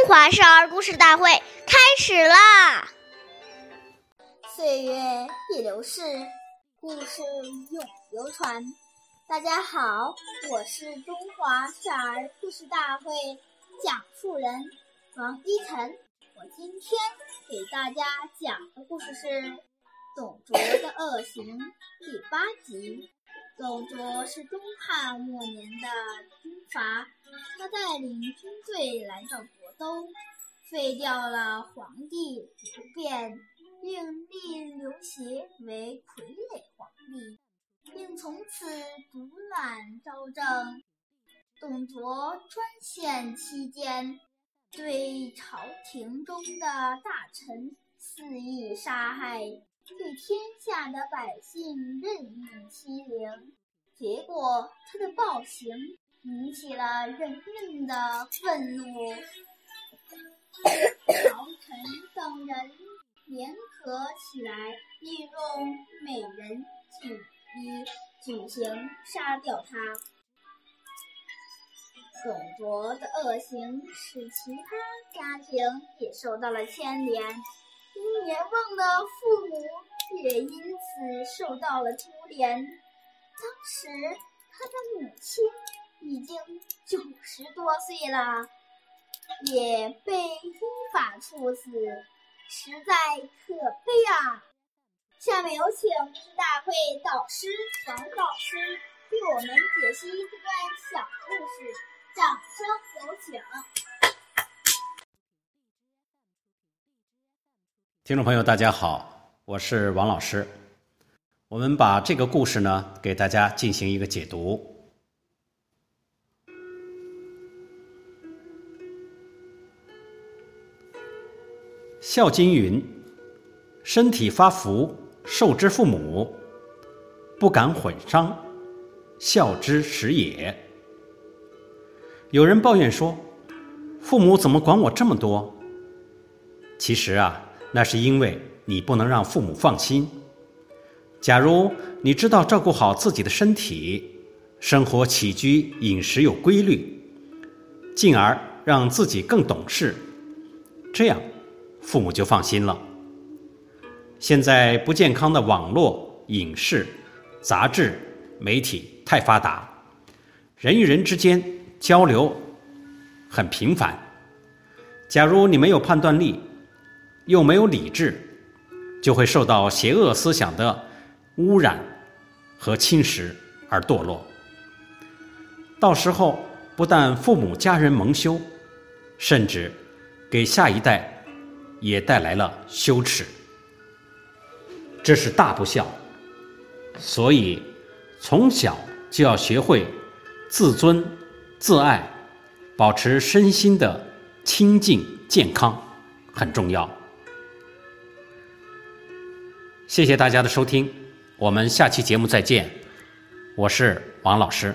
中华少儿故事大会开始啦！岁月易流逝，故事永流传。大家好，我是中华少儿故事大会讲述人王一晨。我今天给大家讲的故事是《董卓的恶行》第八集。董卓是东汉末年的军阀，他带领军队来到都，废掉了皇帝刘辩，并立刘协为傀儡皇帝，并从此独揽朝政。董卓专宪期间，对朝廷中的大臣肆意杀害。对天下的百姓任意欺凌，结果他的暴行引起了人们的愤怒。朝臣等人联合起来，利用美人计以举行杀掉他。董卓的恶行使其他家庭也受到了牵连。年望的父母也因此受到了株连。当时他的母亲已经九十多岁了，也被依法处死，实在可悲啊！下面有请大会导师王老师为我们解析这段小故事，掌声有请。听众朋友，大家好，我是王老师。我们把这个故事呢，给大家进行一个解读。《孝经》云：“身体发福，受之父母，不敢毁伤，孝之始也。”有人抱怨说：“父母怎么管我这么多？”其实啊。那是因为你不能让父母放心。假如你知道照顾好自己的身体，生活起居饮食有规律，进而让自己更懂事，这样父母就放心了。现在不健康的网络、影视、杂志、媒体太发达，人与人之间交流很频繁。假如你没有判断力，又没有理智，就会受到邪恶思想的污染和侵蚀而堕落。到时候不但父母家人蒙羞，甚至给下一代也带来了羞耻，这是大不孝。所以从小就要学会自尊、自爱，保持身心的清净健康，很重要。谢谢大家的收听，我们下期节目再见。我是王老师。